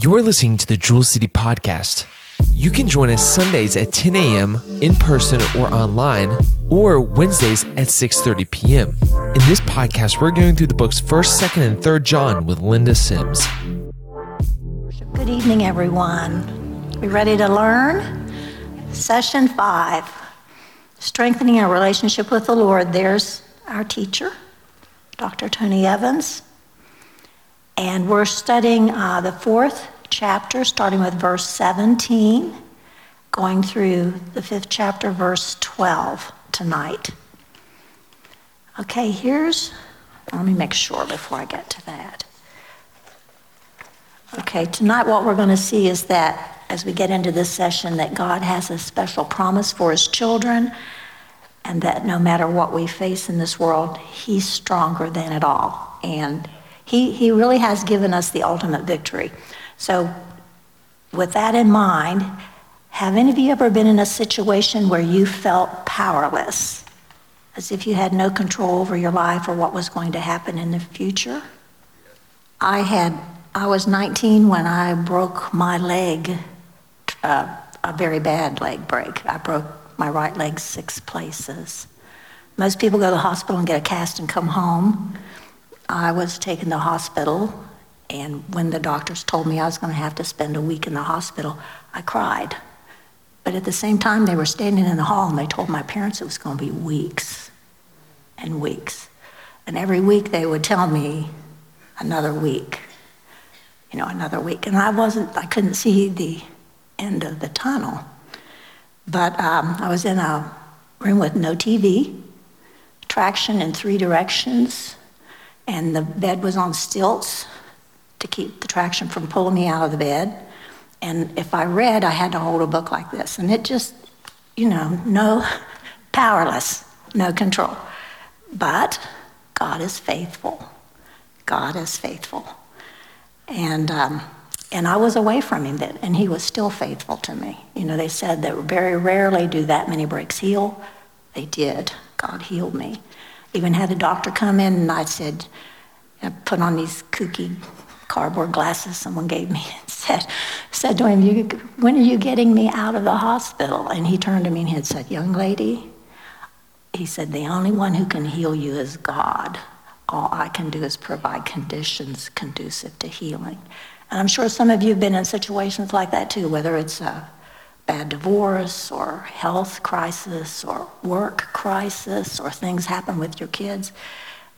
You're listening to the Jewel City Podcast. You can join us Sundays at 10 a.m. in person or online, or Wednesdays at 6:30 p.m. In this podcast, we're going through the books 1st, 2nd, and 3rd John with Linda Sims. Good evening, everyone. We ready to learn? Session five Strengthening our relationship with the Lord. There's our teacher, Dr. Tony Evans. And we're studying uh, the fourth chapter, starting with verse 17, going through the fifth chapter, verse 12 tonight. Okay, here's, let me make sure before I get to that. Okay, tonight what we're going to see is that as we get into this session, that God has a special promise for his children, and that no matter what we face in this world, he's stronger than it all. And he, he really has given us the ultimate victory. So, with that in mind, have any of you ever been in a situation where you felt powerless, as if you had no control over your life or what was going to happen in the future? I had, I was 19 when I broke my leg, uh, a very bad leg break. I broke my right leg six places. Most people go to the hospital and get a cast and come home. I was taken to hospital, and when the doctors told me I was going to have to spend a week in the hospital, I cried. But at the same time, they were standing in the hall and they told my parents it was going to be weeks and weeks. And every week they would tell me another week, you know, another week. And I wasn't, I couldn't see the end of the tunnel. But um, I was in a room with no TV, traction in three directions, and the bed was on stilts to keep the traction from pulling me out of the bed. And if I read, I had to hold a book like this. And it just, you know, no, powerless, no control. But God is faithful. God is faithful. And, um, and I was away from him then, and he was still faithful to me. You know, they said that very rarely do that many breaks heal. They did. God healed me even had a doctor come in and I said, I put on these kooky cardboard glasses someone gave me and said, said to him, when are you getting me out of the hospital? And he turned to me and he said, young lady, he said, the only one who can heal you is God. All I can do is provide conditions conducive to healing. And I'm sure some of you have been in situations like that too, whether it's a bad divorce or health crisis or work crisis or things happen with your kids.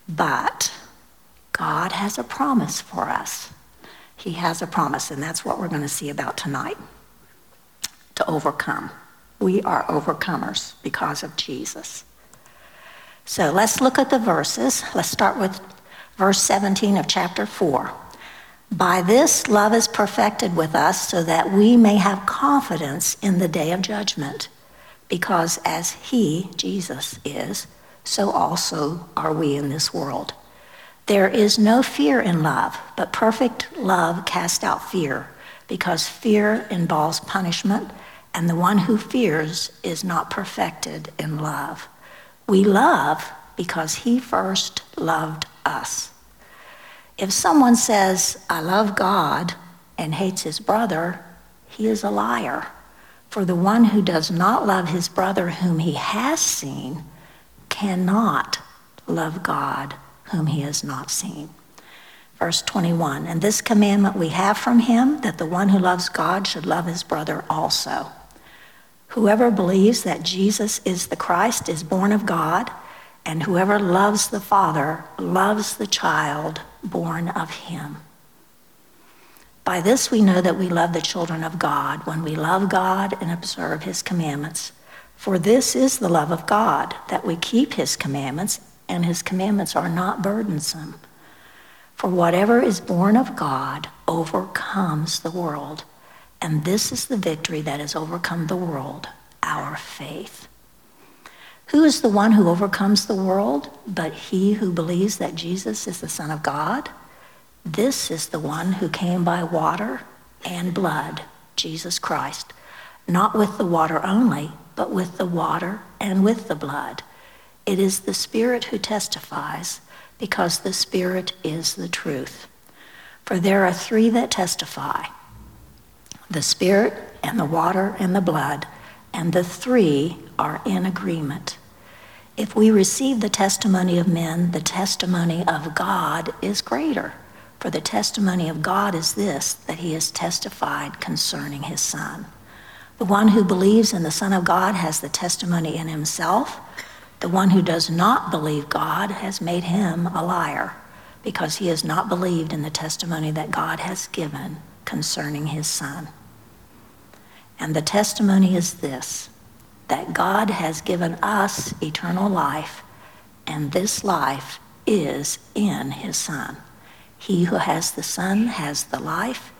But God has a promise for us. He has a promise, and that's what we're going to see about tonight to overcome. We are overcomers because of Jesus. So let's look at the verses. Let's start with verse 17 of chapter 4. By this, love is perfected with us so that we may have confidence in the day of judgment. Because as He, Jesus, is, so also are we in this world. There is no fear in love, but perfect love casts out fear, because fear involves punishment, and the one who fears is not perfected in love. We love because He first loved us. If someone says, I love God and hates his brother, he is a liar. For the one who does not love his brother whom he has seen cannot love God whom he has not seen. Verse 21 And this commandment we have from him that the one who loves God should love his brother also. Whoever believes that Jesus is the Christ is born of God, and whoever loves the Father loves the child born of him. By this we know that we love the children of God when we love God and observe his commandments. For this is the love of God, that we keep his commandments, and his commandments are not burdensome. For whatever is born of God overcomes the world. And this is the victory that has overcome the world, our faith. Who is the one who overcomes the world but he who believes that Jesus is the Son of God? This is the one who came by water and blood, Jesus Christ, not with the water only, but with the water and with the blood. It is the Spirit who testifies, because the Spirit is the truth. For there are three that testify the Spirit and the water and the blood, and the three are in agreement. If we receive the testimony of men, the testimony of God is greater. For the testimony of God is this, that he has testified concerning his Son. The one who believes in the Son of God has the testimony in himself. The one who does not believe God has made him a liar, because he has not believed in the testimony that God has given concerning his Son. And the testimony is this that God has given us eternal life, and this life is in his Son. He who has the Son has the life.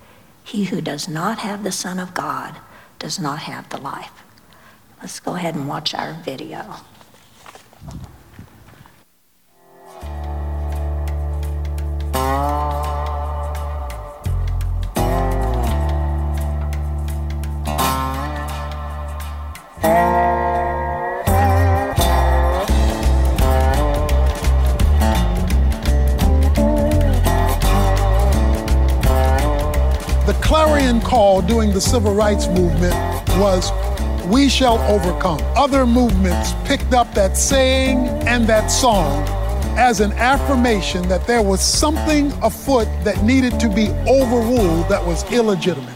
He who does not have the Son of God does not have the life. Let's go ahead and watch our video. Clarion call during the civil rights movement was, We shall overcome. Other movements picked up that saying and that song as an affirmation that there was something afoot that needed to be overruled that was illegitimate.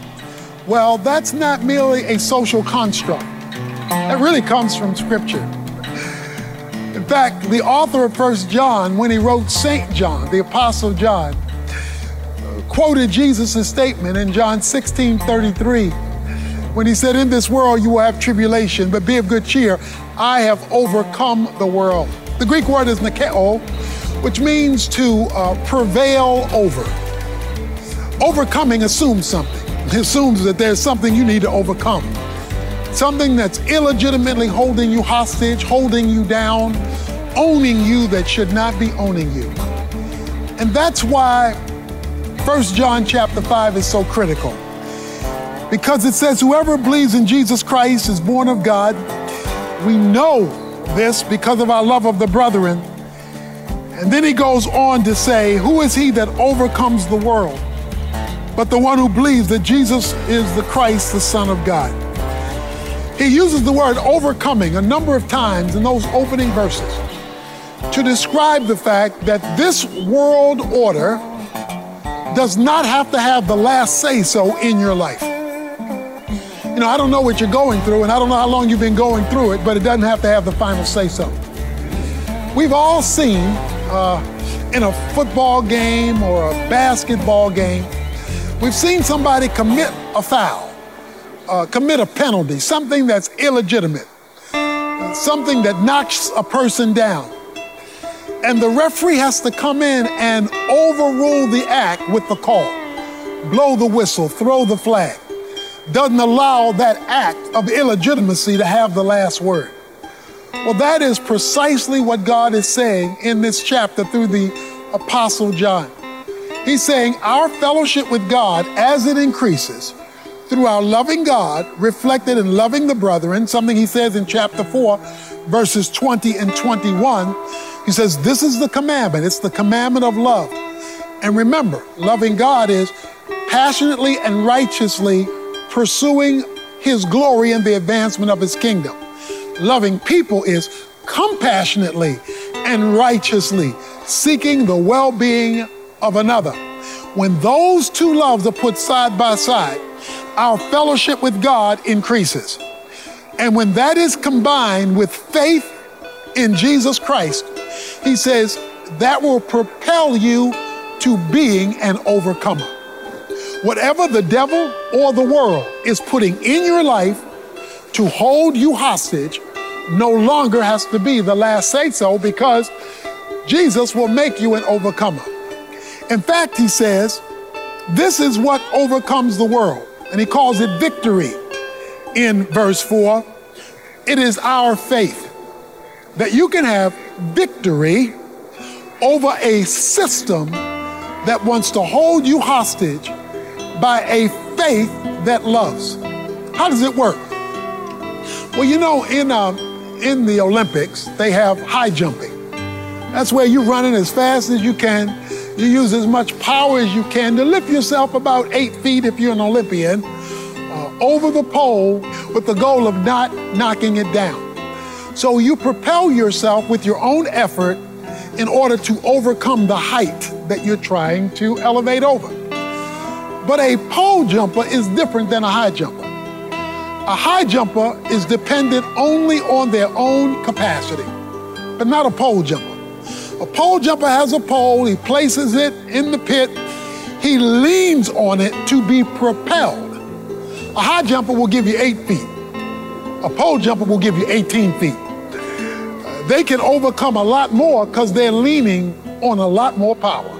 Well, that's not merely a social construct. That really comes from Scripture. In fact, the author of First John, when he wrote St. John, the Apostle John, quoted Jesus' statement in John 16 33 when he said, In this world you will have tribulation, but be of good cheer. I have overcome the world. The Greek word is nikeo, which means to uh, prevail over. Overcoming assumes something, it assumes that there's something you need to overcome. Something that's illegitimately holding you hostage, holding you down, owning you that should not be owning you. And that's why 1 John chapter 5 is so critical. Because it says, Whoever believes in Jesus Christ is born of God. We know this because of our love of the brethren. And then he goes on to say, Who is he that overcomes the world? But the one who believes that Jesus is the Christ, the Son of God. He uses the word overcoming a number of times in those opening verses to describe the fact that this world order does not have to have the last say so in your life. You know, I don't know what you're going through, and I don't know how long you've been going through it, but it doesn't have to have the final say so. We've all seen uh, in a football game or a basketball game, we've seen somebody commit a foul, uh, commit a penalty, something that's illegitimate, something that knocks a person down and the referee has to come in and overrule the act with the call, blow the whistle, throw the flag. Doesn't allow that act of illegitimacy to have the last word. Well, that is precisely what God is saying in this chapter through the Apostle John. He's saying our fellowship with God, as it increases, through our loving God, reflected in loving the brethren, something he says in chapter 4, verses 20 and 21, he says, This is the commandment. It's the commandment of love. And remember, loving God is passionately and righteously pursuing his glory and the advancement of his kingdom. Loving people is compassionately and righteously seeking the well being of another. When those two loves are put side by side, our fellowship with God increases. And when that is combined with faith in Jesus Christ, he says that will propel you to being an overcomer. Whatever the devil or the world is putting in your life to hold you hostage no longer has to be the last say so because Jesus will make you an overcomer. In fact, he says, this is what overcomes the world. And he calls it victory in verse 4. It is our faith that you can have victory over a system that wants to hold you hostage by a faith that loves. How does it work? Well, you know, in, uh, in the Olympics, they have high jumping. That's where you're running as fast as you can. You use as much power as you can to lift yourself about eight feet if you're an Olympian, uh, over the pole with the goal of not knocking it down. So you propel yourself with your own effort in order to overcome the height that you're trying to elevate over. But a pole jumper is different than a high jumper. A high jumper is dependent only on their own capacity, but not a pole jumper. A pole jumper has a pole, he places it in the pit, he leans on it to be propelled. A high jumper will give you eight feet, a pole jumper will give you 18 feet. They can overcome a lot more because they're leaning on a lot more power.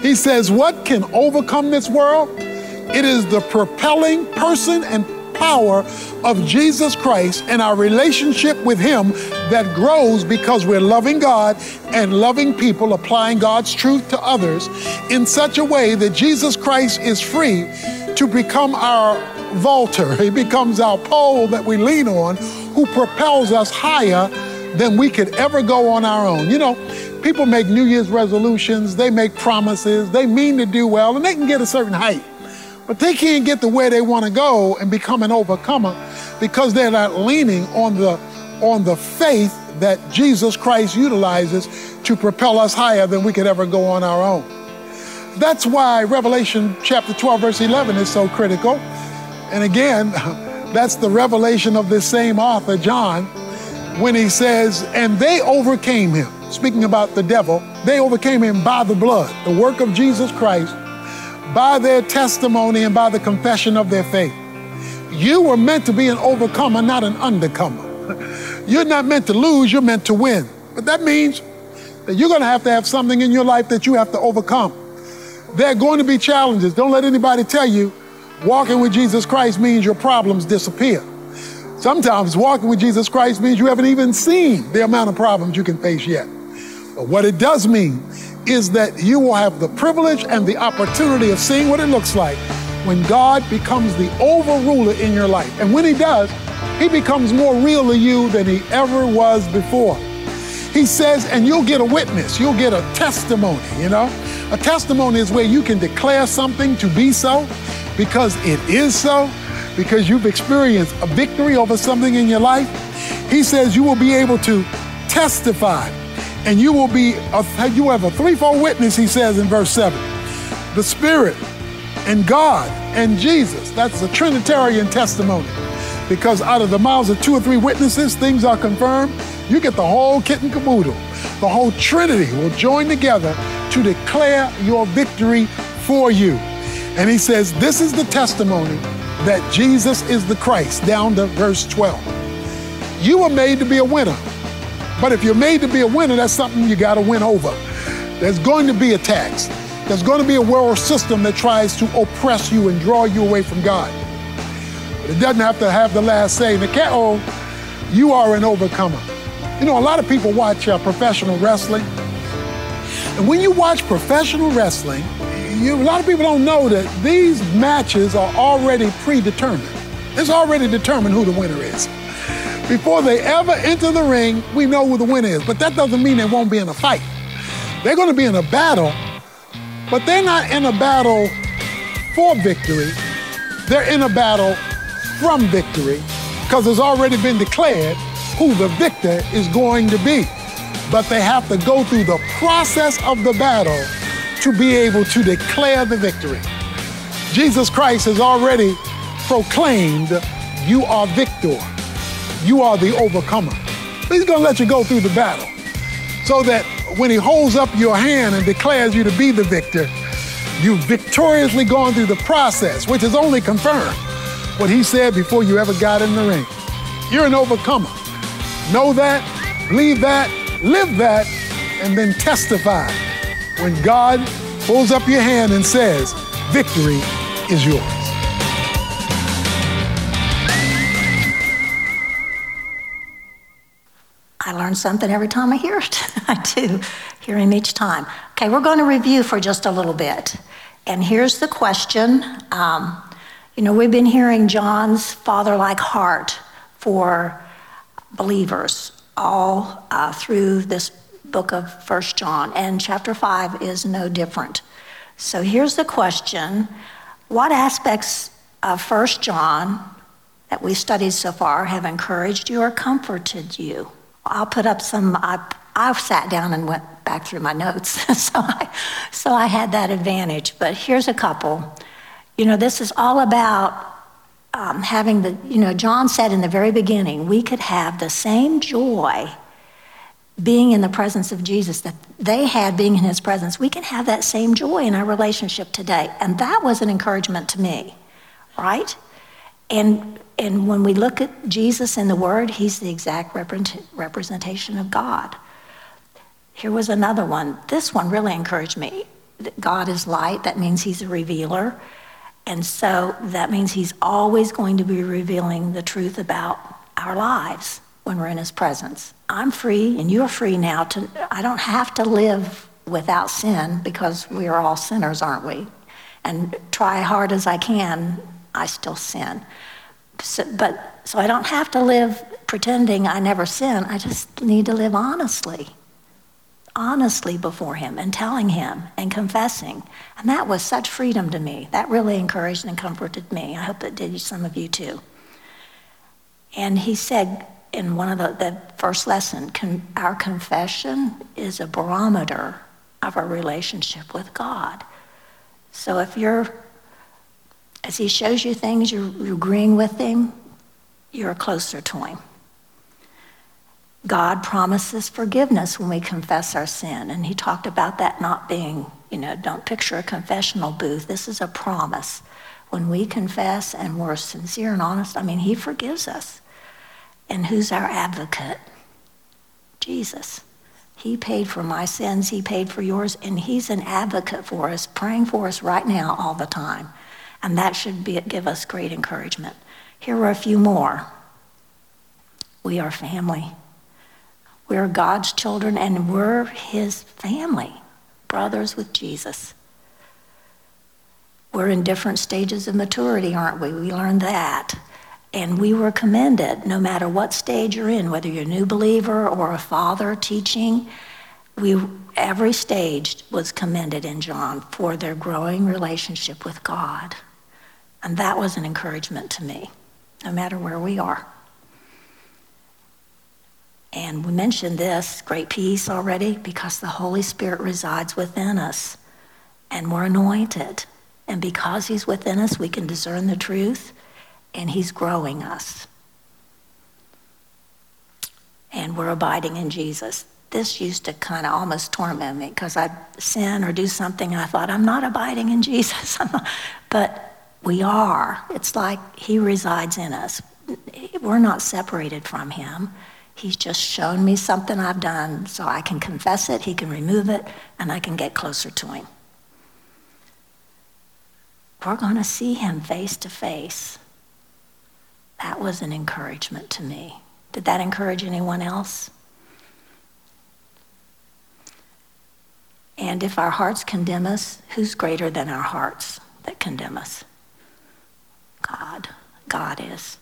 He says, What can overcome this world? It is the propelling person and power of Jesus Christ and our relationship with Him that grows because we're loving God and loving people, applying God's truth to others in such a way that Jesus Christ is free to become our vaulter. He becomes our pole that we lean on, who propels us higher than we could ever go on our own. You know, people make New Year's resolutions, they make promises, they mean to do well, and they can get a certain height. But they can't get to where they want to go and become an overcomer because they're not leaning on the on the faith that Jesus Christ utilizes to propel us higher than we could ever go on our own. That's why Revelation chapter 12 verse 11 is so critical. And again, that's the revelation of this same author John when he says, "And they overcame him." Speaking about the devil, they overcame him by the blood, the work of Jesus Christ by their testimony and by the confession of their faith. You were meant to be an overcomer, not an undercomer. You're not meant to lose, you're meant to win. But that means that you're going to have to have something in your life that you have to overcome. There are going to be challenges. Don't let anybody tell you walking with Jesus Christ means your problems disappear. Sometimes walking with Jesus Christ means you haven't even seen the amount of problems you can face yet. But what it does mean is that you will have the privilege and the opportunity of seeing what it looks like when God becomes the overruler in your life. And when He does, He becomes more real to you than He ever was before. He says, and you'll get a witness, you'll get a testimony, you know? A testimony is where you can declare something to be so because it is so, because you've experienced a victory over something in your life. He says you will be able to testify and you will be a, you have a threefold witness he says in verse 7 the spirit and god and jesus. That's a trinitarian testimony. Because out of the mouths of two or three witnesses things are confirmed you get the whole kit and caboodle. The whole trinity will join together to declare your victory for you. And he says this is the testimony that jesus is the christ down to verse 12 you were made to be a winner but if you're made to be a winner, that's something you got to win over. There's going to be attacks. There's going to be a world system that tries to oppress you and draw you away from God. But it doesn't have to have the last say. Nikeo, you are an overcomer. You know, a lot of people watch uh, professional wrestling. And when you watch professional wrestling, you, a lot of people don't know that these matches are already predetermined. It's already determined who the winner is. Before they ever enter the ring, we know who the winner is. But that doesn't mean they won't be in a fight. They're going to be in a battle, but they're not in a battle for victory. They're in a battle from victory because it's already been declared who the victor is going to be. But they have to go through the process of the battle to be able to declare the victory. Jesus Christ has already proclaimed, You are victor you are the overcomer. He's going to let you go through the battle so that when he holds up your hand and declares you to be the victor, you've victoriously gone through the process, which has only confirmed what he said before you ever got in the ring. You're an overcomer. Know that, believe that, live that, and then testify when God holds up your hand and says, Victory is yours. Learn something every time I hear it. I do, hear him each time. Okay, we're going to review for just a little bit. And here's the question. Um, you know, we've been hearing John's father like heart for believers all uh, through this book of First John, and chapter 5 is no different. So here's the question What aspects of First John that we studied so far have encouraged you or comforted you? I'll put up some, I, I sat down and went back through my notes, so, I, so I had that advantage. But here's a couple. You know, this is all about um, having the, you know, John said in the very beginning, we could have the same joy being in the presence of Jesus that they had being in his presence. We can have that same joy in our relationship today. And that was an encouragement to me, right? And, and when we look at Jesus in the Word, he's the exact representation of God. Here was another one. This one really encouraged me. God is light, that means he's a revealer. And so that means he's always going to be revealing the truth about our lives when we're in his presence. I'm free and you're free now to I don't have to live without sin because we are all sinners, aren't we? And try hard as I can, I still sin. So, but so I don't have to live pretending I never sin. I just need to live honestly. Honestly before him and telling him and confessing. And that was such freedom to me. That really encouraged and comforted me. I hope it did some of you too. And he said, in one of the, the first lesson, con, our confession is a barometer of our relationship with God. So if you're, as he shows you things, you're, you're agreeing with him, you're closer to him. God promises forgiveness when we confess our sin. And he talked about that not being, you know, don't picture a confessional booth. This is a promise. When we confess and we're sincere and honest, I mean, he forgives us. And who's our advocate? Jesus. He paid for my sins, He paid for yours, and He's an advocate for us, praying for us right now all the time. And that should be, give us great encouragement. Here are a few more. We are family. We're God's children, and we're His family, brothers with Jesus. We're in different stages of maturity, aren't we? We learned that. And we were commended, no matter what stage you're in, whether you're a new believer or a father teaching, we, every stage was commended in John for their growing relationship with God. And that was an encouragement to me, no matter where we are. And we mentioned this great peace already because the Holy Spirit resides within us and we're anointed. And because He's within us, we can discern the truth and He's growing us. And we're abiding in Jesus. This used to kind of almost torment me because I'd sin or do something and I thought, I'm not abiding in Jesus. but we are. It's like He resides in us. We're not separated from Him. He's just shown me something I've done so I can confess it, He can remove it, and I can get closer to Him. We're going to see Him face to face. That was an encouragement to me. Did that encourage anyone else? And if our hearts condemn us, who's greater than our hearts that condemn us? God. God is.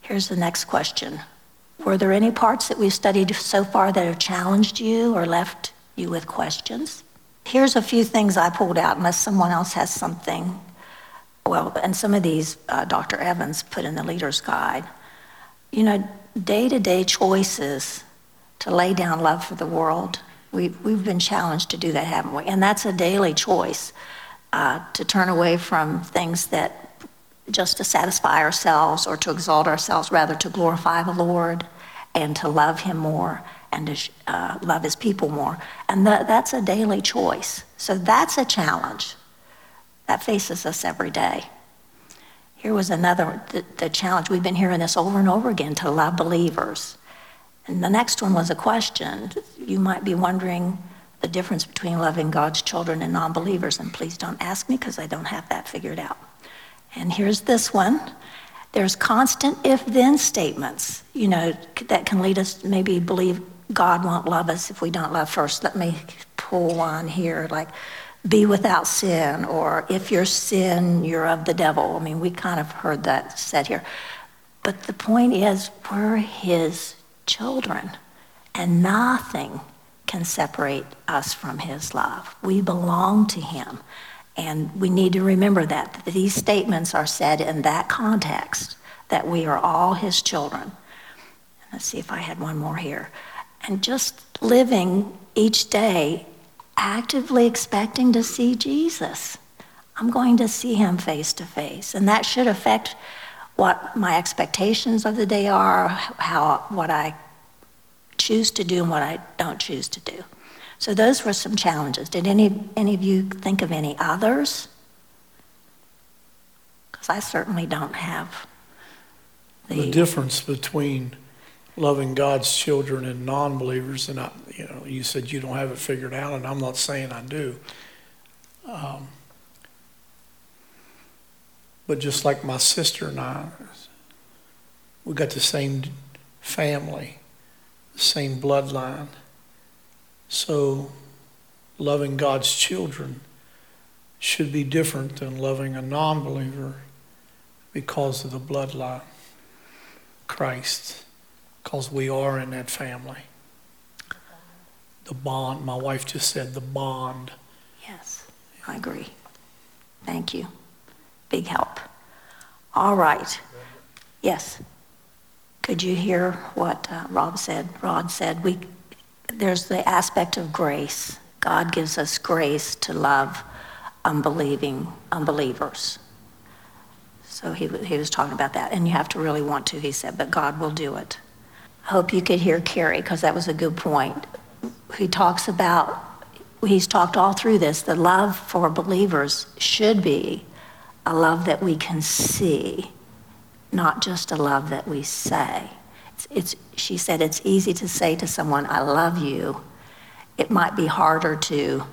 Here's the next question. Were there any parts that we've studied so far that have challenged you or left you with questions? Here's a few things I pulled out, unless someone else has something well, and some of these uh, Dr. Evans put in the leader's guide. You know, day to day choices to lay down love for the world. We, we've been challenged to do that, haven't we? And that's a daily choice uh, to turn away from things that just to satisfy ourselves or to exalt ourselves, rather to glorify the Lord and to love Him more and to uh, love His people more. And that, that's a daily choice. So that's a challenge that faces us every day. Here was another, the, the, challenge. We've been hearing this over and over again to love believers. And the next one was a question. You might be wondering the difference between loving God's children and non believers. And please don't ask me because I don't have that figured out. And here's this one there's constant if then statements, you know, that can lead us maybe believe God won't love us if we don't love first. Let me pull one here like, be without sin, or if you're sin, you're of the devil. I mean, we kind of heard that said here. But the point is, we're his children, and nothing can separate us from his love. We belong to him. And we need to remember that, that these statements are said in that context, that we are all his children. Let's see if I had one more here. And just living each day actively expecting to see Jesus. I'm going to see him face to face. And that should affect what my expectations of the day are, how what I choose to do and what I don't choose to do. So those were some challenges. Did any any of you think of any others? Because I certainly don't have the, the difference between loving God's children and non-believers. And I, you know, you said you don't have it figured out, and I'm not saying I do. Um, but just like my sister and I, we got the same family, the same bloodline. So, loving God's children should be different than loving a non-believer because of the bloodline. Christ because we are in that family. The bond, my wife just said the bond. Yes, I agree. Thank you. Big help. All right. Yes. Could you hear what uh, Rob said? Rod said, we, there's the aspect of grace. God gives us grace to love unbelieving unbelievers. So he, he was talking about that. And you have to really want to, he said, but God will do it I hope you could hear Carrie because that was a good point. He talks about, he's talked all through this, the love for believers should be a love that we can see, not just a love that we say. It's, she said it's easy to say to someone, I love you. It might be harder to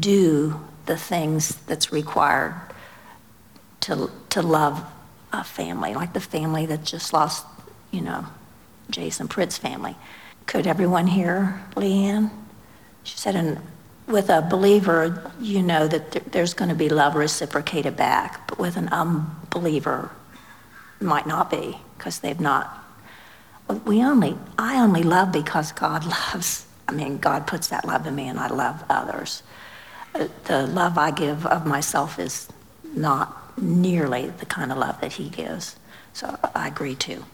do the things that's required to, to love a family, like the family that just lost, you know, Jason Pritt's family. Could everyone hear Leanne? She said, and with a believer, you know that there's going to be love reciprocated back, but with an unbeliever, might not be because they've not. We only, I only love because God loves. I mean, God puts that love in me, and I love others. Uh, the love I give of myself is not nearly the kind of love that He gives. So I agree too.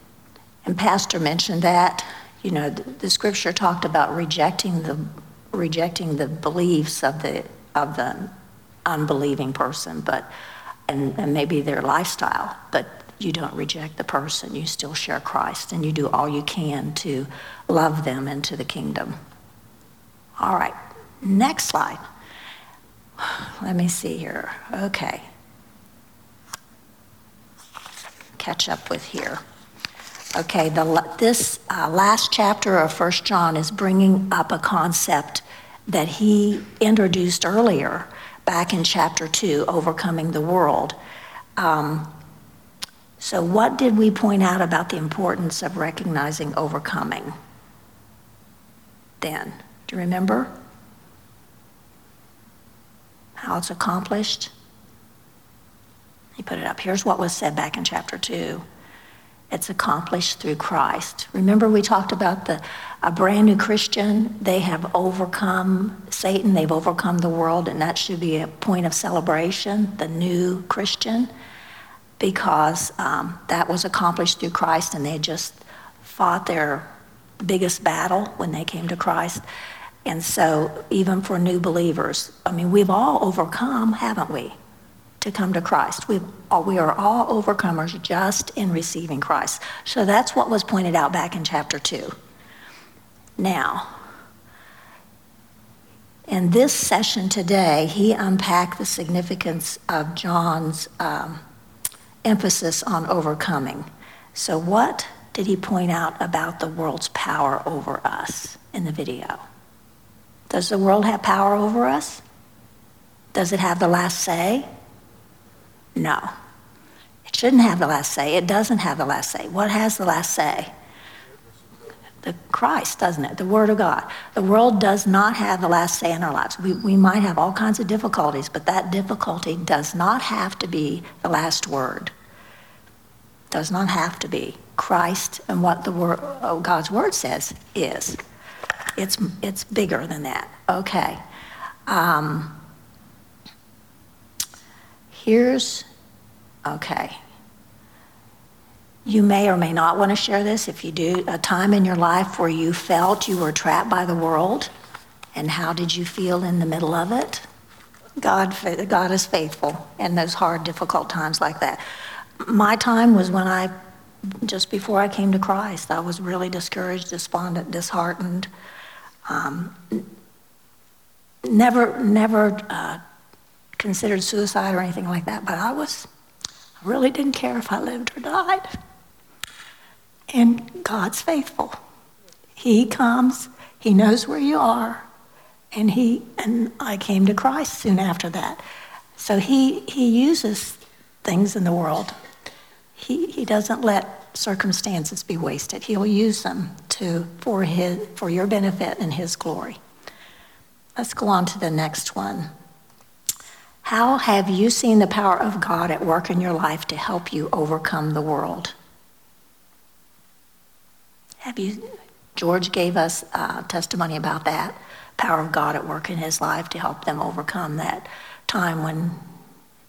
And Pastor mentioned that, you know, the, the scripture talked about rejecting the rejecting the beliefs of the of the unbelieving person, but and, and maybe their lifestyle, but you don't reject the person. You still share Christ and you do all you can to love them into the kingdom. All right, next slide. Let me see here. Okay. Catch up with here. Okay, the, this uh, last chapter of First John is bringing up a concept that he introduced earlier back in chapter 2, Overcoming the World. Um, so, what did we point out about the importance of recognizing overcoming then? Do you remember? How it's accomplished? He put it up. Here's what was said back in chapter 2. It's accomplished through Christ. Remember, we talked about the a brand new Christian. They have overcome Satan. They've overcome the world, and that should be a point of celebration. The new Christian, because um, that was accomplished through Christ, and they just fought their biggest battle when they came to Christ. And so, even for new believers, I mean, we've all overcome, haven't we? to come to Christ. we we are all overcomers just in receiving Christ. So that's what was pointed out back in chapter 2. Now, in this session today, he unpacked the significance of John's um, emphasis on overcoming. So, what did he point out about the world's power over us in the video? Does the world have power over us? Does it have the last say? No. It shouldn't have the last say. It doesn't have the last say. What has the last say? The Christ, doesn't it? The Word of God. The world does not have the last say in our lives. We, we might have all kinds of difficulties, but that difficulty does not have to be the last word. Does not have to be. Christ and what the word, oh, God's Word says is. It's, it's bigger than that. Okay. Um, Here's, okay. You may or may not want to share this. If you do, a time in your life where you felt you were trapped by the world, and how did you feel in the middle of it? God, God is faithful in those hard, difficult times like that. My time was when I, just before I came to Christ, I was really discouraged, despondent, disheartened. Um, never, never uh, considered suicide or anything like that, but I was, I really didn't care if I lived or died. And God's faithful. He comes, He knows where you are, and He and I came to Christ soon after that. So He He uses things in the world. He He doesn't let circumstances be wasted. He'll use them to for his for your benefit and His glory. Let's go on to the next one. How have you seen the power of God at work in your life to help you overcome the world? Have you, George gave us uh, testimony about that power of God at work in his life to help them overcome that time when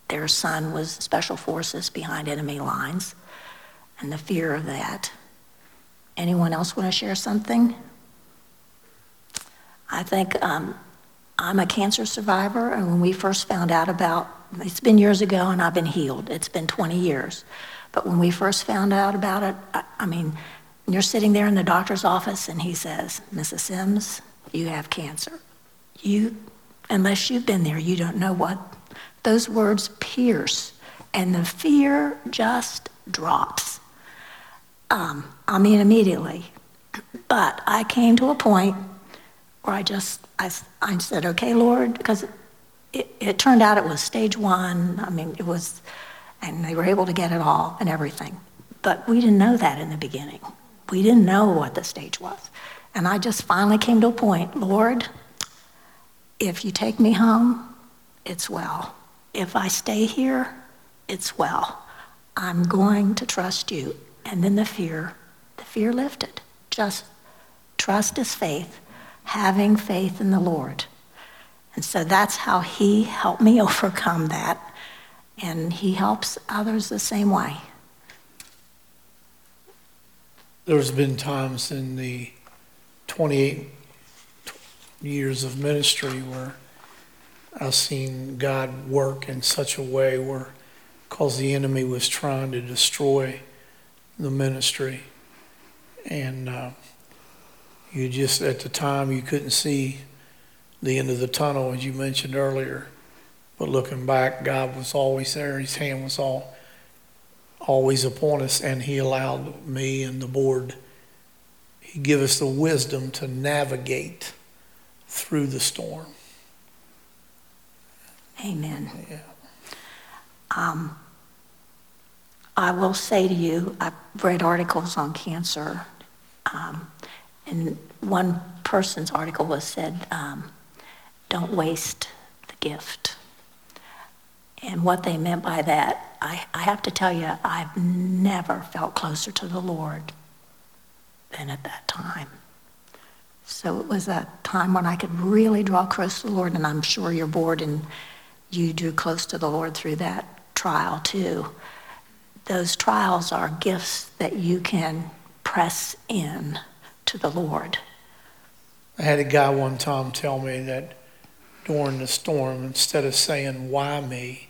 their son was special forces behind enemy lines and the fear of that. Anyone else want to share something? I think um, I'm a cancer survivor, and when we first found out about it's been years ago and I've been healed. It's been 20 years. But when we first found out about it, I, I mean, you're sitting there in the doctor's office and he says, Mrs. Sims, you have cancer. You, unless you've been there, you don't know what. Those words pierce, and the fear just drops. Um, I mean, immediately. But I came to a point where I just I, I said, okay, Lord, because it, it turned out it was stage one. I mean, it was, and they were able to get it all and everything. But we didn't know that in the beginning. We didn't know what the stage was. And I just finally came to a point, Lord, if you take me home, it's well. If I stay here, it's well. I'm going to trust you. And then the fear, the fear lifted. Just trust is faith having faith in the Lord. And so that's how He helped me overcome that. And He helps others the same way. There's been times in the 28 years of ministry where I've seen God work in such a way where, because the enemy was trying to destroy the ministry, and uh, you just, at the time, you couldn't see the end of the tunnel, as you mentioned earlier. But looking back, God was always there. His hand was all, always upon us, and He allowed me and the board. He give us the wisdom to navigate through the storm. Amen. Yeah. Um, I will say to you, I've read articles on cancer. Um, and one person's article was said, um, don't waste the gift. And what they meant by that, I, I have to tell you, I've never felt closer to the Lord than at that time. So it was a time when I could really draw close to the Lord, and I'm sure your board and you drew close to the Lord through that trial too. Those trials are gifts that you can press in to the Lord. I had a guy one time tell me that during the storm, instead of saying, Why me,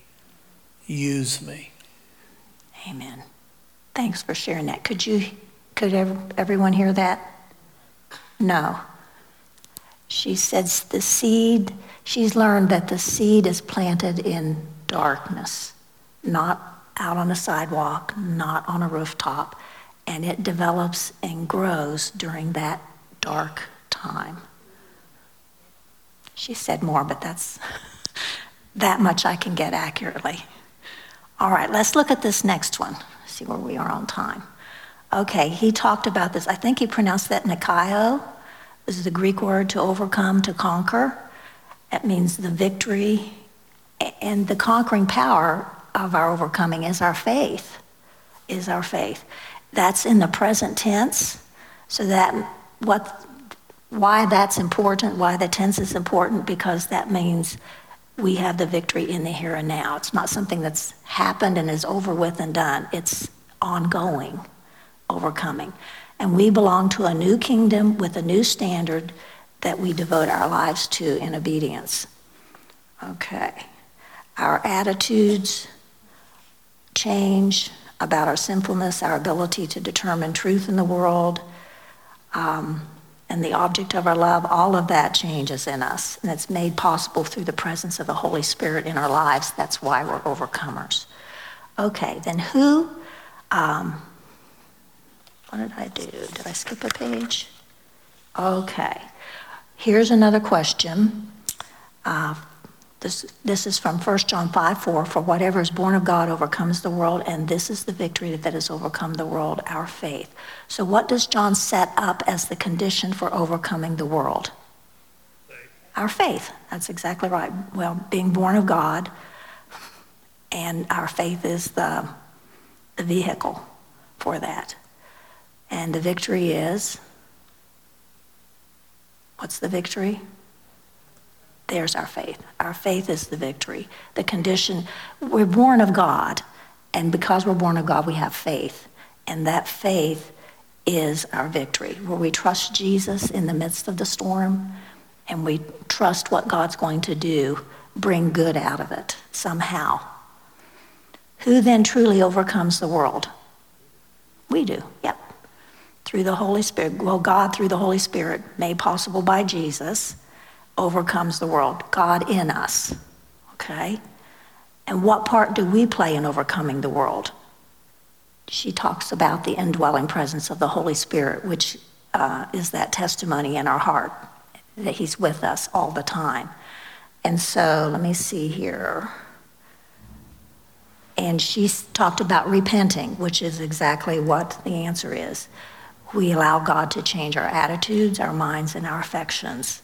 use me. Amen. Thanks for sharing that. Could you, could everyone hear that? No. She says the seed, she's learned that the seed is planted in darkness, not out on a sidewalk, not on a rooftop and it develops and grows during that dark time. She said more, but that's that much I can get accurately. All right, let's look at this next one, see where we are on time. Okay, he talked about this. I think he pronounced that Nikao. This is the Greek word to overcome, to conquer. That means the victory. And the conquering power of our overcoming is our faith, is our faith. That's in the present tense. So that what why that's important, why the tense is important, because that means we have the victory in the here and now. It's not something that's happened and is over with and done. It's ongoing, overcoming. And we belong to a new kingdom with a new standard that we devote our lives to in obedience. Okay. Our attitudes change about our sinfulness, our ability to determine truth in the world, um, and the object of our love, all of that changes in us. And it's made possible through the presence of the Holy Spirit in our lives. That's why we're overcomers. Okay, then who, um, what did I do? Did I skip a page? Okay. Here's another question. Uh, this, this is from 1 John 5 4. For whatever is born of God overcomes the world, and this is the victory that has overcome the world, our faith. So, what does John set up as the condition for overcoming the world? Our faith. That's exactly right. Well, being born of God, and our faith is the, the vehicle for that. And the victory is what's the victory? There's our faith. Our faith is the victory. The condition, we're born of God, and because we're born of God, we have faith. And that faith is our victory, where we trust Jesus in the midst of the storm and we trust what God's going to do, bring good out of it somehow. Who then truly overcomes the world? We do, yep. Through the Holy Spirit. Well, God, through the Holy Spirit, made possible by Jesus overcomes the world. God in us. Okay? And what part do we play in overcoming the world? She talks about the indwelling presence of the Holy Spirit, which uh, is that testimony in our heart that He's with us all the time. And so let me see here. And she talked about repenting, which is exactly what the answer is. We allow God to change our attitudes, our minds, and our affections.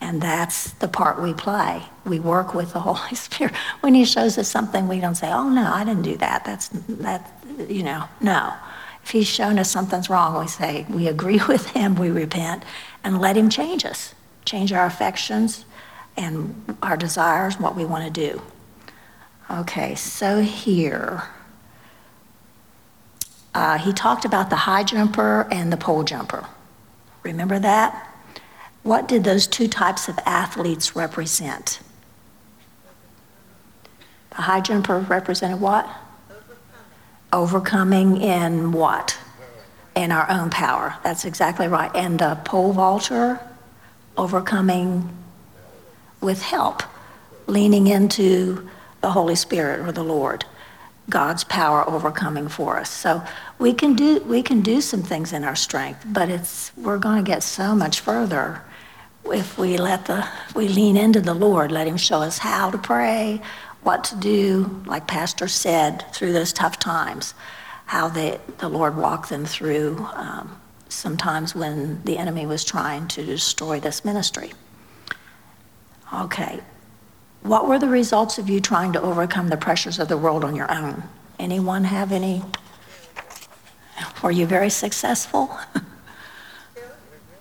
And that's the part we play. We work with the Holy Spirit. When He shows us something, we don't say, "Oh no, I didn't do that." That's that, you know, no. If He's shown us something's wrong, we say we agree with Him, we repent, and let Him change us, change our affections, and our desires, what we want to do. Okay, so here. Uh, he talked about the high jumper and the pole jumper. Remember that? What did those two types of athletes represent? The high jumper represented what? Overcoming. Overcoming in what? In our own power. That's exactly right. And the pole vaulter, overcoming with help, leaning into the Holy Spirit or the Lord. God's power overcoming for us. So we can do we can do some things in our strength, but it's we're going to get so much further if we let the we lean into the Lord, let him show us how to pray, what to do, like Pastor said, through those tough times, how they, the Lord walked them through um, sometimes when the enemy was trying to destroy this ministry. Okay. What were the results of you trying to overcome the pressures of the world on your own? Anyone have any? Were you very successful?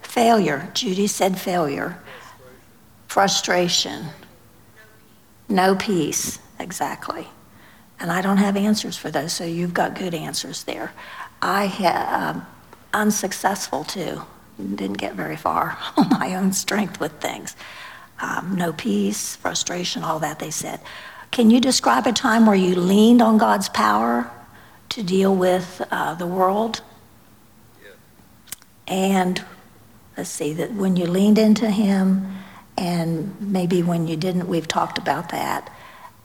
Failure. Judy said failure. Frustration. No peace. Exactly. And I don't have answers for those, so you've got good answers there. I had um, unsuccessful too. Didn't get very far on my own strength with things. Um, no peace, frustration, all that they said. Can you describe a time where you leaned on God's power to deal with uh, the world? Yeah. And let's see, that when you leaned into Him and maybe when you didn't, we've talked about that.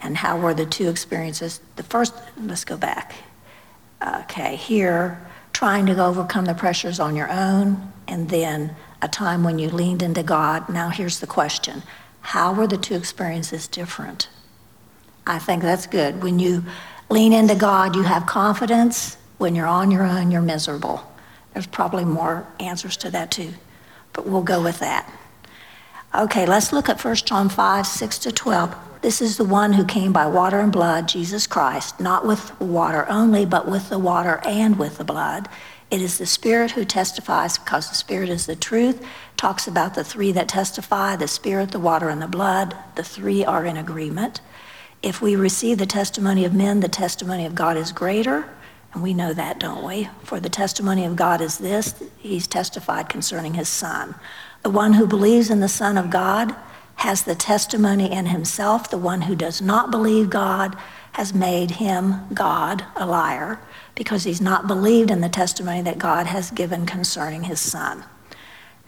And how were the two experiences? The first, let's go back. Okay, here, trying to overcome the pressures on your own, and then a time when you leaned into God. Now, here's the question How were the two experiences different? I think that's good. When you lean into God, you have confidence. When you're on your own, you're miserable. There's probably more answers to that, too but we'll go with that. Okay, let's look at 1 John 5, 6 to 12. This is the one who came by water and blood, Jesus Christ, not with water only, but with the water and with the blood. It is the Spirit who testifies because the Spirit is the truth. Talks about the three that testify the Spirit, the water, and the blood. The three are in agreement. If we receive the testimony of men, the testimony of God is greater. And we know that, don't we? For the testimony of God is this He's testified concerning His Son. The one who believes in the Son of God has the testimony in himself. The one who does not believe God has made him, God, a liar because he's not believed in the testimony that God has given concerning his Son.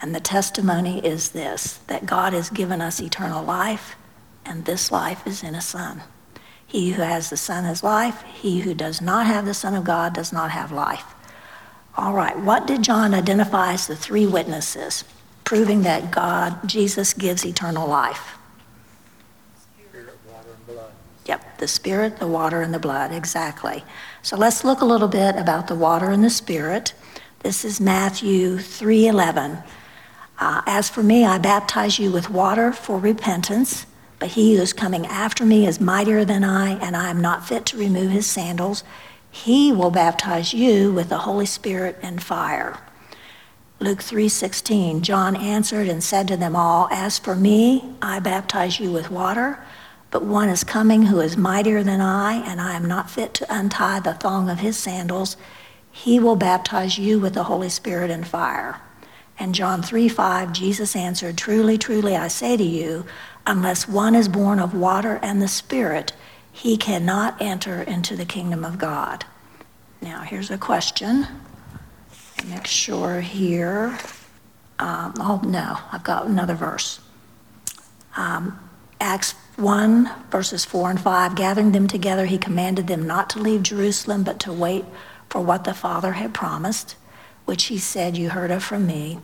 And the testimony is this that God has given us eternal life, and this life is in a Son. He who has the Son has life. He who does not have the Son of God does not have life. All right, what did John identify as the three witnesses proving that God, Jesus, gives eternal life? Spirit, water, and blood. Yep, the Spirit, the water, and the blood, exactly. So let's look a little bit about the water and the Spirit. This is Matthew 3:11. Uh, As for me, I baptize you with water for repentance, but he who is coming after me is mightier than I, and I am not fit to remove his sandals. He will baptize you with the Holy Spirit and fire. Luke 3:16 John answered and said to them all, "As for me, I baptize you with water, but one is coming who is mightier than I, and I am not fit to untie the thong of his sandals. He will baptize you with the Holy Spirit and fire." And John 3 5, Jesus answered, Truly, truly, I say to you, unless one is born of water and the Spirit, he cannot enter into the kingdom of God. Now, here's a question. Make sure here. Um, oh, no, I've got another verse. Um, Acts 1, verses 4 and 5. Gathering them together, he commanded them not to leave Jerusalem, but to wait for what the Father had promised, which he said, You heard of from me.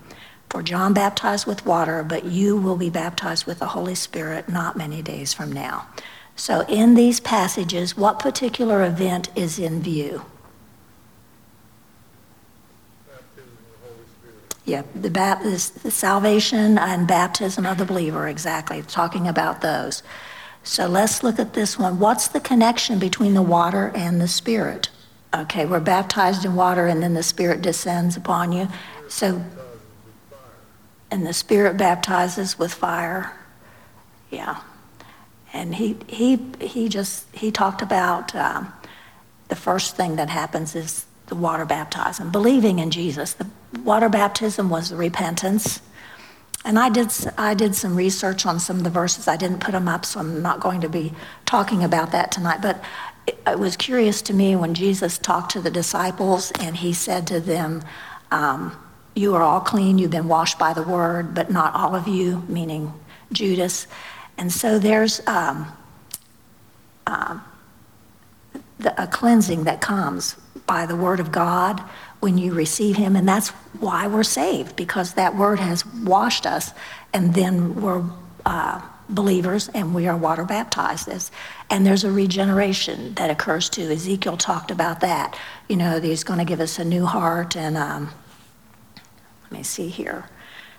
For John baptized with water, but you will be baptized with the Holy Spirit not many days from now. So, in these passages, what particular event is in view? Yeah, the, baptist, the salvation and baptism of the believer, exactly, talking about those. So let's look at this one. What's the connection between the water and the Spirit? Okay, we're baptized in water and then the Spirit descends upon you. So, and the Spirit baptizes with fire. Yeah. And he, he, he just, he talked about um, the first thing that happens is the water baptism, believing in Jesus. The water baptism was the repentance. And I did, I did some research on some of the verses. I didn't put them up, so I'm not going to be talking about that tonight. But it, it was curious to me when Jesus talked to the disciples and he said to them, um, You are all clean, you've been washed by the word, but not all of you, meaning Judas. And so there's um, uh, the, a cleansing that comes by the word of God when you receive him and that's why we're saved because that word has washed us and then we're uh, believers and we are water baptized. And there's a regeneration that occurs too. Ezekiel talked about that. You know he's going to give us a new heart and um, let me see here.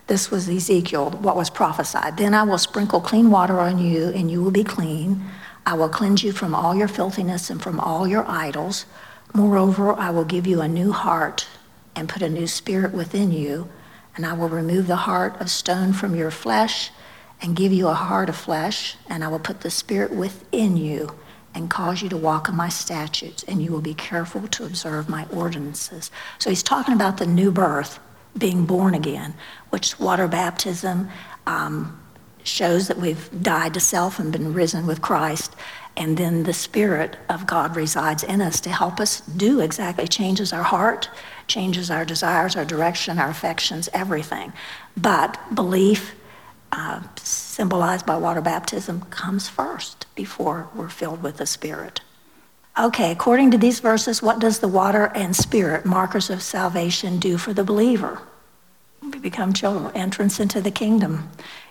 This was ezekiel what was prophesied. Then i will sprinkle clean water on you and you will be clean. I will cleanse you from all your filthiness and from all your idols. Moreover, I will give you a new heart and put a new spirit within you, and I will remove the heart of stone from your flesh and give you a heart of flesh, and I will put the spirit within you and cause you to walk in my statutes, and you will be careful to observe my ordinances. So he's talking about the new birth, being born again, which water baptism um, shows that we've died to self and been risen with Christ. And then the Spirit of God resides in us to help us do exactly, changes our heart, changes our desires, our direction, our affections, everything. But belief, uh, symbolized by water baptism, comes first before we're filled with the Spirit. Okay, according to these verses, what does the water and Spirit, markers of salvation, do for the believer? We become children, entrance into the kingdom.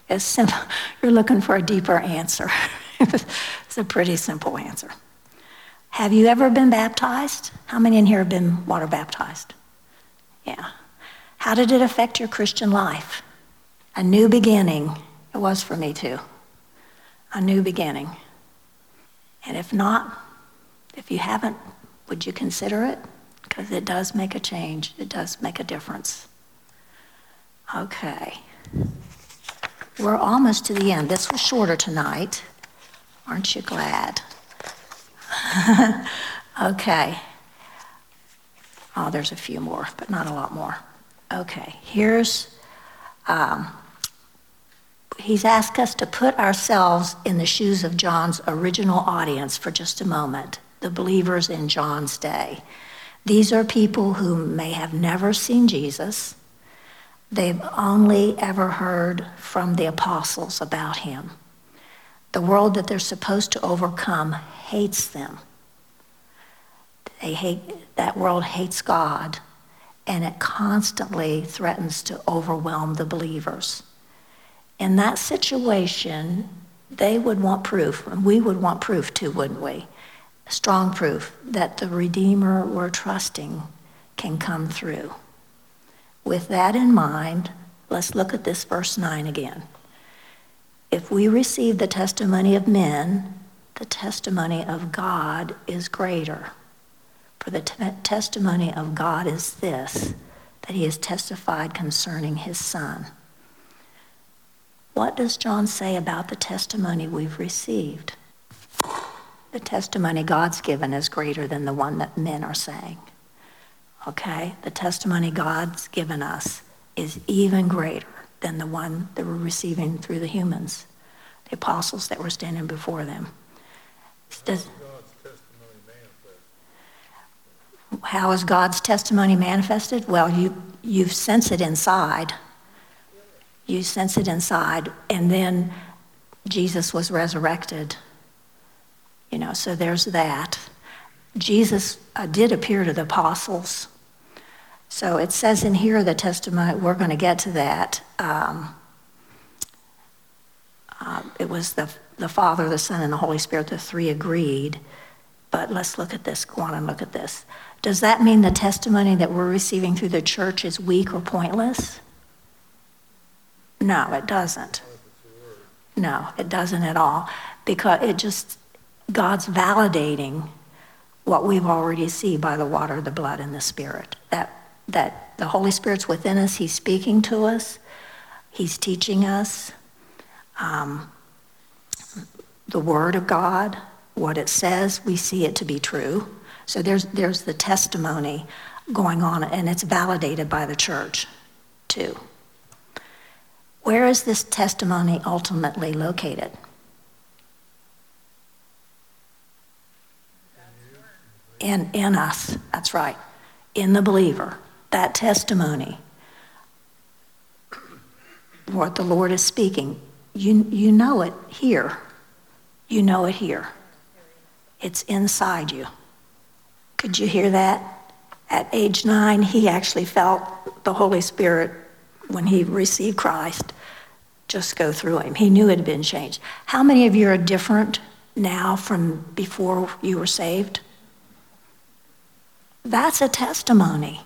It's simple. You're looking for a deeper answer. it's a pretty simple answer. Have you ever been baptized? How many in here have been water baptized? Yeah. How did it affect your Christian life? A new beginning. It was for me too. A new beginning. And if not, if you haven't, would you consider it? because it does make a change, it does make a difference. Okay. We're almost to the end. This was shorter tonight. Aren't you glad? okay. Oh, there's a few more, but not a lot more. Okay, here's, um, he's asked us to put ourselves in the shoes of John's original audience for just a moment, the believers in John's day. These are people who may have never seen Jesus. They've only ever heard from the apostles about him. The world that they're supposed to overcome hates them. They hate, that world hates God, and it constantly threatens to overwhelm the believers. In that situation, they would want proof, and we would want proof too, wouldn't we? Strong proof that the Redeemer we're trusting can come through. With that in mind, let's look at this verse 9 again. If we receive the testimony of men, the testimony of God is greater. For the t- testimony of God is this that he has testified concerning his Son. What does John say about the testimony we've received? The testimony God's given is greater than the one that men are saying. Okay? The testimony God's given us is even greater than the one that we're receiving through the humans, the apostles that were standing before them. Does, how is God's testimony manifested? Well, you, you sense it inside. You sense it inside. And then Jesus was resurrected. You know, so there's that. Jesus uh, did appear to the apostles. So it says in here the testimony, we're going to get to that. Um, uh, it was the, the Father, the Son, and the Holy Spirit, the three agreed. But let's look at this, go on and look at this. Does that mean the testimony that we're receiving through the church is weak or pointless? No, it doesn't. No, it doesn't at all. Because it just, God's validating what we've already seen by the water, the blood, and the Spirit. That, that the Holy Spirit's within us, He's speaking to us, He's teaching us. Um, the Word of God, what it says, we see it to be true. So there's, there's the testimony going on, and it's validated by the church, too. Where is this testimony ultimately located? In, in us, that's right, in the believer. That testimony, what the Lord is speaking, you, you know it here. You know it here. It's inside you. Could you hear that? At age nine, he actually felt the Holy Spirit when he received Christ just go through him. He knew it had been changed. How many of you are different now from before you were saved? That's a testimony.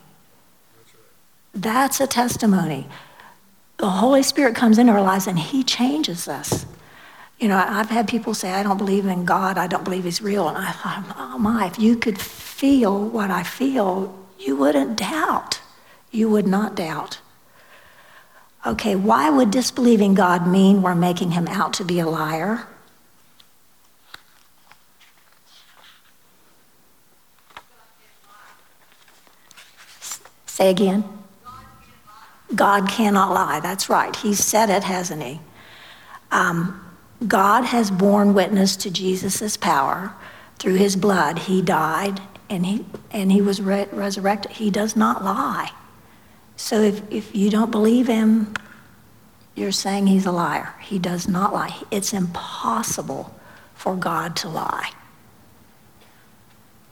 That's a testimony. The Holy Spirit comes into our lives and he changes us. You know, I've had people say, I don't believe in God, I don't believe He's real. And I thought, oh my, if you could feel what I feel, you wouldn't doubt. You would not doubt. Okay, why would disbelieving God mean we're making Him out to be a liar? Say again. God cannot lie. That's right. He said it, hasn't he? Um, God has borne witness to Jesus' power through his blood. He died and he, and he was re- resurrected. He does not lie. So if, if you don't believe him, you're saying he's a liar. He does not lie. It's impossible for God to lie.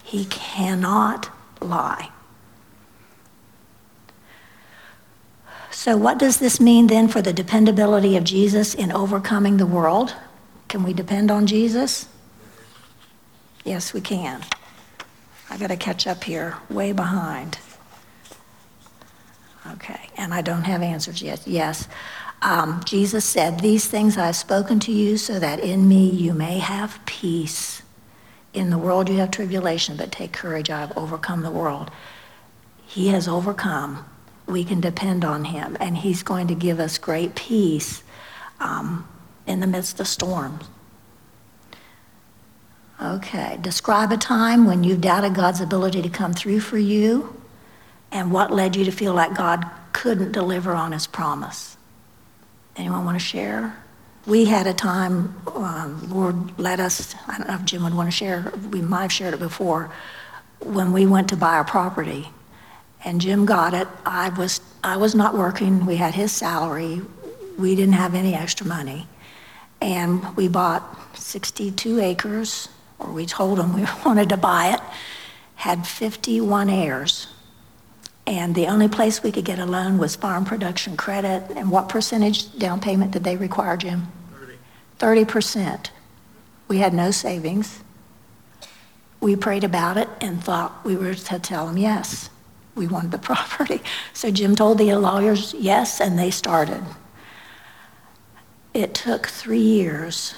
He cannot lie. So, what does this mean then for the dependability of Jesus in overcoming the world? Can we depend on Jesus? Yes, we can. I got to catch up here, way behind. Okay, and I don't have answers yet. Yes. Um, Jesus said, These things I have spoken to you so that in me you may have peace. In the world you have tribulation, but take courage, I have overcome the world. He has overcome. We can depend on him, and he's going to give us great peace um, in the midst of storms. Okay, describe a time when you've doubted God's ability to come through for you and what led you to feel like God couldn't deliver on his promise. Anyone want to share? We had a time, um, Lord led us, I don't know if Jim would want to share, we might have shared it before, when we went to buy a property. And Jim got it. I was, I was not working. We had his salary. We didn't have any extra money. And we bought 62 acres, or we told him we wanted to buy it, had 51 heirs. And the only place we could get a loan was farm production credit. And what percentage down payment did they require, Jim? 30. 30%. We had no savings. We prayed about it and thought we were to tell them yes. We wanted the property. So Jim told the lawyers yes, and they started. It took three years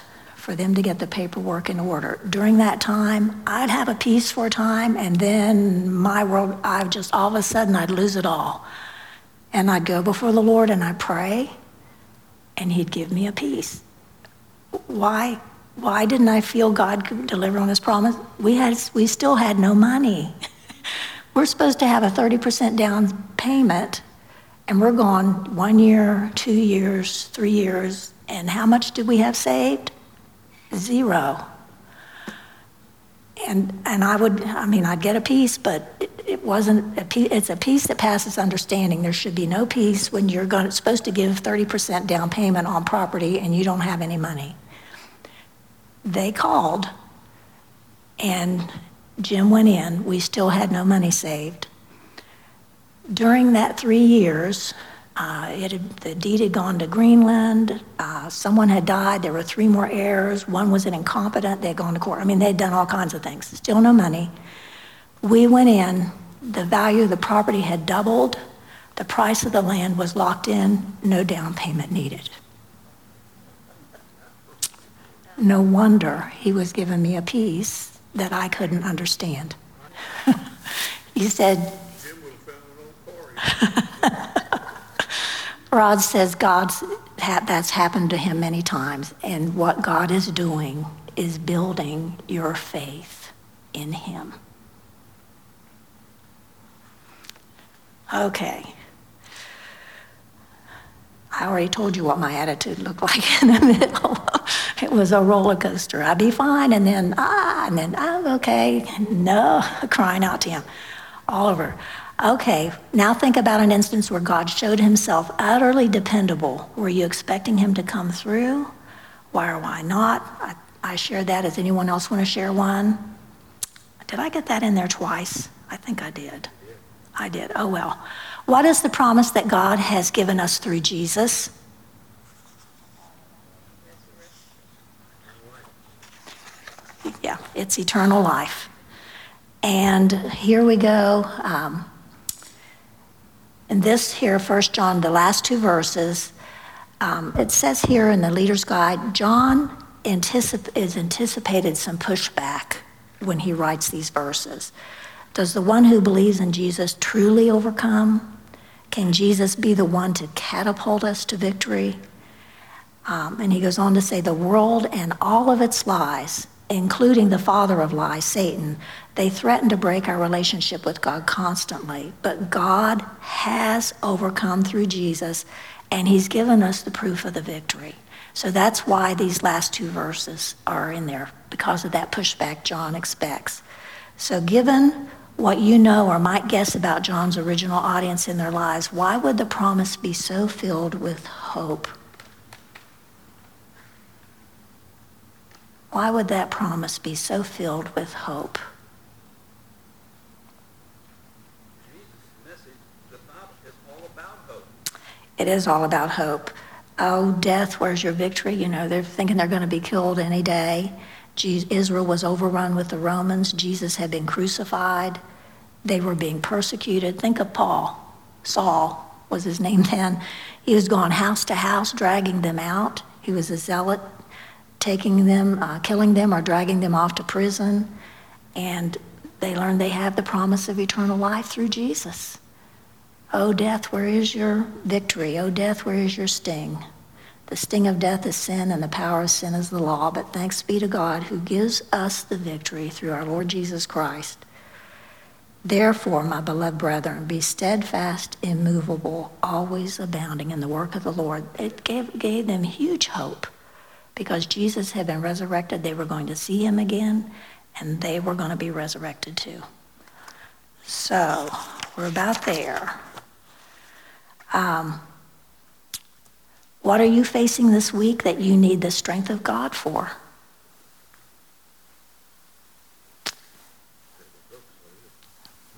for them to get the paperwork in order. During that time, I'd have a peace for a time, and then my world, I just all of a sudden I'd lose it all. And I'd go before the Lord and I'd pray, and He'd give me a peace. Why? Why didn't I feel God could deliver on His promise? We had, we still had no money. we're supposed to have a 30% down payment, and we're gone one year, two years, three years, and how much did we have saved? Zero. And, and I would, I mean, I'd get a peace, but it, it wasn't, a peace, it's a peace that passes understanding. There should be no peace when you're going, supposed to give 30% down payment on property and you don't have any money. They called, and Jim went in. We still had no money saved. During that three years, uh, it had, the deed had gone to Greenland. Uh, someone had died. There were three more heirs. One was an incompetent. They had gone to court. I mean, they had done all kinds of things. Still no money. We went in. The value of the property had doubled. The price of the land was locked in. No down payment needed. No wonder he was giving me a peace that I couldn't understand. he said, Rod says God's that's happened to him many times, and what God is doing is building your faith in Him. Okay. I already told you what my attitude looked like in the middle. it was a roller coaster. I'd be fine, and then ah, and then I'm okay. No, crying out to Him. Oliver, Okay, now think about an instance where God showed himself utterly dependable. Were you expecting him to come through? Why or why not? I, I that. Does anyone else want to share one? Did I get that in there twice? I think I did. I did. Oh, well. What is the promise that God has given us through Jesus? Yeah, it's eternal life. And here we go. Um, and this here, First John, the last two verses, um, it says here in the Leader's Guide, John anticip- is anticipated some pushback when he writes these verses. Does the one who believes in Jesus truly overcome? Can Jesus be the one to catapult us to victory? Um, and he goes on to say, the world and all of its lies including the father of lies, Satan, they threaten to break our relationship with God constantly. But God has overcome through Jesus, and He's given us the proof of the victory. So that's why these last two verses are in there, because of that pushback John expects. So, given what you know or might guess about John's original audience in their lives, why would the promise be so filled with hope? Why would that promise be so filled with hope? It is all about hope. Oh, death, where's your victory? You know, they're thinking they're going to be killed any day. Israel was overrun with the Romans. Jesus had been crucified. They were being persecuted. Think of Paul. Saul was his name then. He was going house to house, dragging them out. He was a zealot taking them, uh, killing them, or dragging them off to prison. And they learn they have the promise of eternal life through Jesus. O death, where is your victory? O death, where is your sting? The sting of death is sin, and the power of sin is the law. But thanks be to God who gives us the victory through our Lord Jesus Christ. Therefore, my beloved brethren, be steadfast, immovable, always abounding in the work of the Lord. It gave, gave them huge hope because Jesus had been resurrected. They were going to see him again, and they were going to be resurrected too. So, we're about there. Um, what are you facing this week that you need the strength of God for?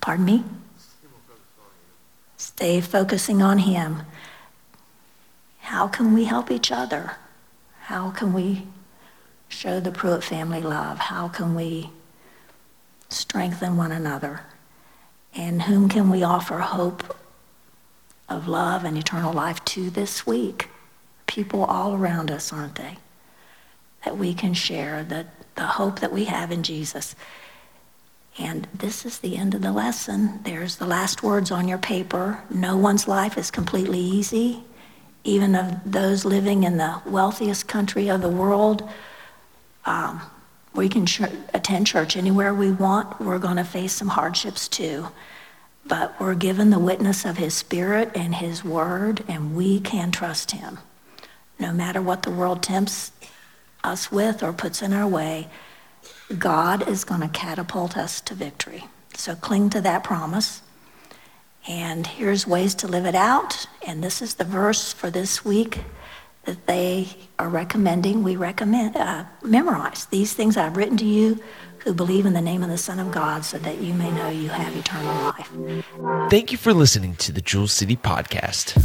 Pardon me? Stay focusing on Him. How can we help each other? How can we show the Pruitt family love? How can we strengthen one another? And whom can we offer hope of love and eternal life to this week? People all around us, aren't they? That we can share the, the hope that we have in Jesus. And this is the end of the lesson. There's the last words on your paper. No one's life is completely easy. Even of those living in the wealthiest country of the world, um, we can ch- attend church anywhere we want. We're going to face some hardships too. But we're given the witness of His Spirit and His Word, and we can trust Him. No matter what the world tempts us with or puts in our way, God is going to catapult us to victory. So cling to that promise. And here's ways to live it out. And this is the verse for this week that they are recommending we recommend uh, memorize. These things I've written to you who believe in the name of the Son of God so that you may know you have eternal life. Thank you for listening to the Jewel City Podcast.